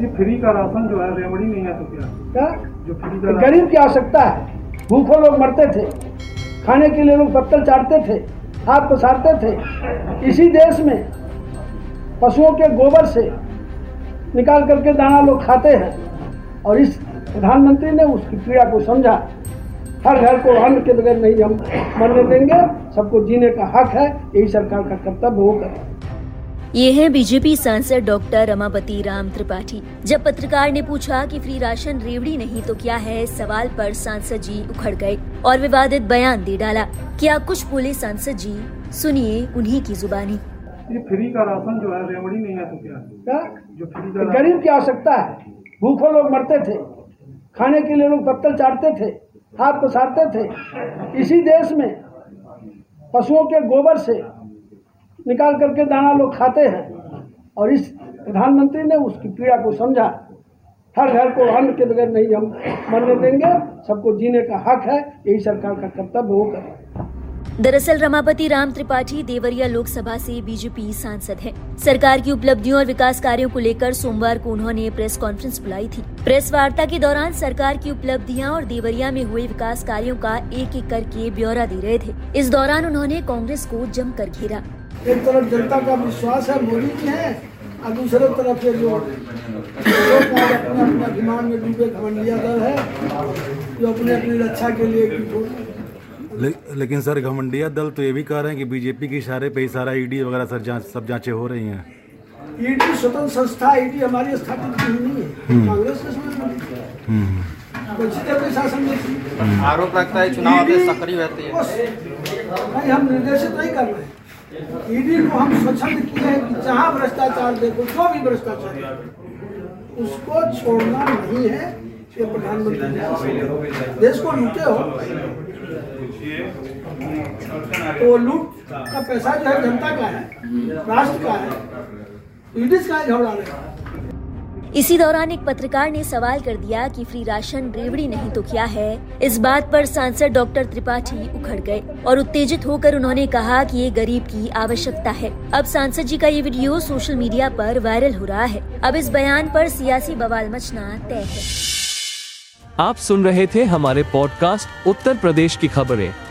ये फ्री का राशन जो है रेमडी नहीं है तो क्या? क्या? जो फ्री का गरीब की आवश्यकता है। भूखों लोग मरते थे। खाने के लिए लोग पत्थर चाटते थे हाथ पसारते थे। इसी देश में पशुओं के गोबर से निकाल करके दाना लोग खाते हैं। और इस प्रधानमंत्री ने उसकी पीड़ा को समझा। हर घर को अन्न के बगैर नहीं हम मरने देंगे। सबको जीने का हक है। यही सरकार का कर्तव्य वो करे ये है बीजेपी सांसद डॉक्टर रमापति राम त्रिपाठी। जब पत्रकार ने पूछा कि फ्री राशन रेवड़ी नहीं तो क्या है सवाल पर सांसद जी उखड़ गए और विवादित बयान दे डाला क्या कुछ बोले सांसद जी? सुनिए उन्हीं की जुबानी। ये फ्री का राशन जो है रेवड़ी नहीं है तो क्या? क्या? जो फ्री का गरीब की आवश्यकता है। भूखों लोग मरते थे खाने के लिए लोग पत्तल चाटते थे हाथ पसारते थे। इसी देश में पशुओं के गोबर से निकाल करके दाना लोग खाते हैं। और इस प्रधानमंत्री ने उसकी पीड़ा को समझा। हर घर को अन्न के बगैर नहीं हम मरने देंगे। सबको जीने का हक है। यही सरकार का कर्तव्य वो करे दरअसल रमापति राम त्रिपाठी देवरिया लोकसभा से बीजेपी सांसद हैं। सरकार की उपलब्धियों और विकास कार्यों को लेकर सोमवार को उन्होंने प्रेस कॉन्फ्रेंस बुलाई थी। प्रेस वार्ता के दौरान सरकार की उपलब्धियाँ और देवरिया में हुए विकास कार्यों का एक एक करके ब्यौरा दे रहे थे। इस दौरान उन्होंने कांग्रेस को जमकर घेरा। एक तरफ़ जनता का विश्वास है मोदी जी है और दूसरे तरफ़ ये जो अपने अपने अभिमान में डूबे घमंडिया दल है जो अपने अपनी रक्षा के लिए ले, लेकिन सर घमंडिया दल तो ये भी कह रहे हैं कि बीजेपी के इशारे पे ही सारा ईडी वगैरह सर जाँच सब जांचें हो रही हैं। ईडी स्वतंत्र संस्था ईडी हमारी स्थापित की हुई नहीं है कांग्रेस के समय में आरोप लगता है चुनाव में सक्रिय रहती है। नहीं हम निर्देशित नहीं कर रहे। हैं ईडी को हम स्वच्छंद किए कि जहाँ भ्रष्टाचार देखो, जो भी भ्रष्टाचार उसको छोड़ना नहीं है ये प्रधानमंत्री देश को लूटे हो। तो लूट का पैसा जो है जनता का है, राष्ट्र का है। ईडी का झगड़ा रहे? इसी दौरान एक पत्रकार ने सवाल कर दिया कि फ्री राशन रेवड़ी नहीं तो क्या है? इस बात पर सांसद डॉक्टर त्रिपाठी उखड़ गए और उत्तेजित होकर उन्होंने कहा कि ये गरीब की आवश्यकता है। अब सांसद जी का ये वीडियो सोशल मीडिया पर वायरल हो रहा है। अब इस बयान पर सियासी बवाल मचना तय है। आप सुन रहे थे हमारे पॉडकास्ट उत्तर प्रदेश की खबरें।